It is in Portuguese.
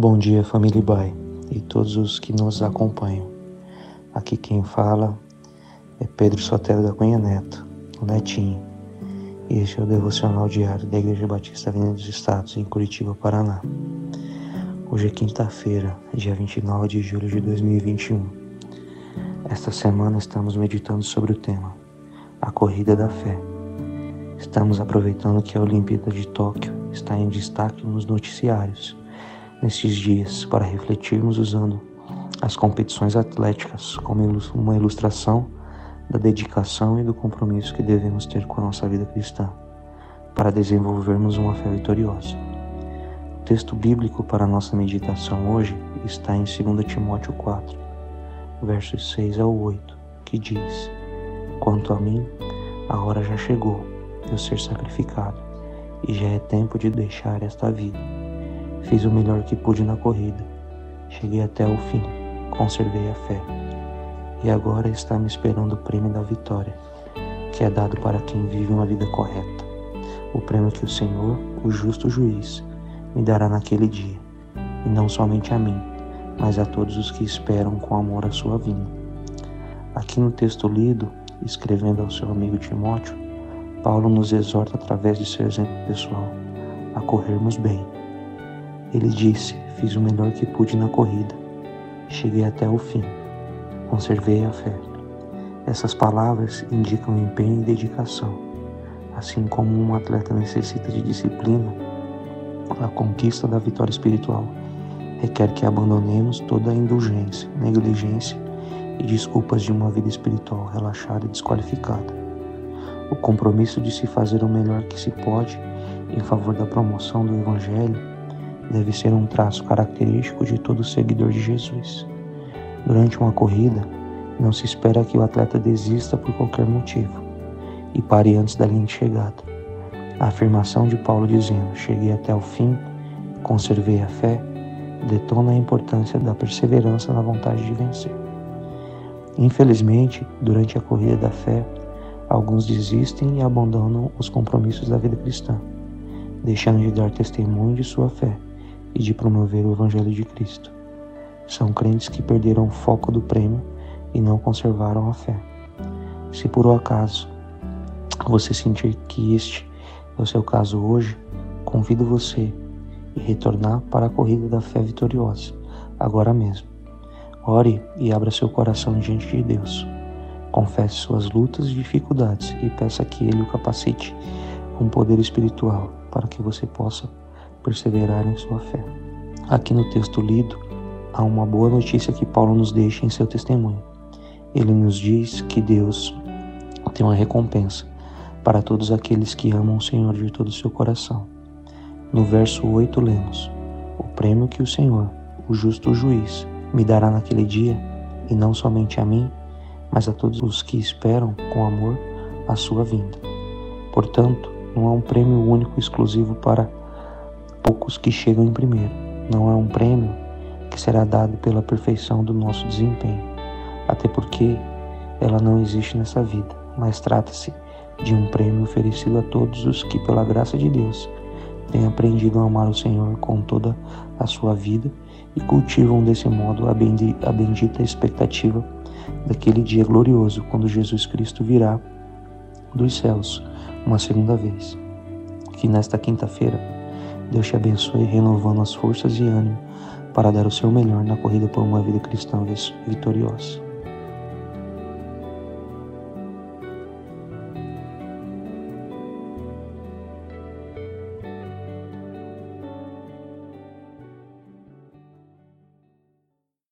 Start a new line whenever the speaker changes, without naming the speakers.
Bom dia, família Bai e todos os que nos acompanham. Aqui quem fala é Pedro Sotero da Cunha Neto, o Netinho. E este é o devocional diário da Igreja Batista Avenida dos Estados, em Curitiba, Paraná. Hoje é quinta-feira, dia 29 de julho de 2021. Esta semana estamos meditando sobre o tema A Corrida da Fé. Estamos aproveitando que a Olimpíada de Tóquio está em destaque nos noticiários nestes dias para refletirmos usando as competições atléticas como uma ilustração da dedicação e do compromisso que devemos ter com a nossa vida cristã para desenvolvermos uma fé vitoriosa. O texto bíblico para a nossa meditação hoje está em 2 Timóteo 4, versos 6 ao 8, que diz: Quanto a mim, a hora já chegou de eu ser sacrificado, e já é tempo de deixar esta vida Fiz o melhor que pude na corrida. Cheguei até o fim, conservei a fé. E agora está me esperando o prêmio da vitória, que é dado para quem vive uma vida correta. O prêmio que o Senhor, o justo juiz, me dará naquele dia, e não somente a mim, mas a todos os que esperam com amor a sua vinda. Aqui no texto lido, escrevendo ao seu amigo Timóteo, Paulo nos exorta através de seu exemplo pessoal a corrermos bem ele disse: Fiz o melhor que pude na corrida. Cheguei até o fim. Conservei a fé. Essas palavras indicam empenho e dedicação. Assim como um atleta necessita de disciplina, a conquista da vitória espiritual requer que abandonemos toda a indulgência, negligência e desculpas de uma vida espiritual relaxada e desqualificada. O compromisso de se fazer o melhor que se pode em favor da promoção do Evangelho deve ser um traço característico de todo seguidor de Jesus. Durante uma corrida, não se espera que o atleta desista por qualquer motivo e pare antes da linha de chegada. A afirmação de Paulo dizendo: Cheguei até o fim, conservei a fé, detona a importância da perseverança na vontade de vencer. Infelizmente, durante a corrida da fé, alguns desistem e abandonam os compromissos da vida cristã, deixando de dar testemunho de sua fé e de promover o Evangelho de Cristo. São crentes que perderam o foco do prêmio e não conservaram a fé. Se por um acaso você sentir que este é o seu caso hoje, convido você a retornar para a corrida da fé vitoriosa, agora mesmo. Ore e abra seu coração diante de Deus. Confesse suas lutas e dificuldades e peça que Ele o capacite com poder espiritual para que você possa perseverar em sua fé. Aqui no texto lido, há uma boa notícia que Paulo nos deixa em seu testemunho. Ele nos diz que Deus tem uma recompensa para todos aqueles que amam o Senhor de todo o seu coração. No verso 8 lemos: O prêmio que o Senhor, o justo juiz, me dará naquele dia, e não somente a mim, mas a todos os que esperam com amor a sua vinda. Portanto, não é um prêmio único exclusivo para poucos que chegam em primeiro. Não é um prêmio que será dado pela perfeição do nosso desempenho, até porque ela não existe nessa vida, mas trata-se de um prêmio oferecido a todos os que, pela graça de Deus, têm aprendido a amar o Senhor com toda a sua vida e cultivam desse modo a bendita expectativa daquele dia glorioso quando Jesus Cristo virá dos céus uma segunda vez. Que nesta quinta-feira Deus te abençoe, renovando as forças e ânimo para dar o seu melhor na corrida por uma vida cristã vitoriosa.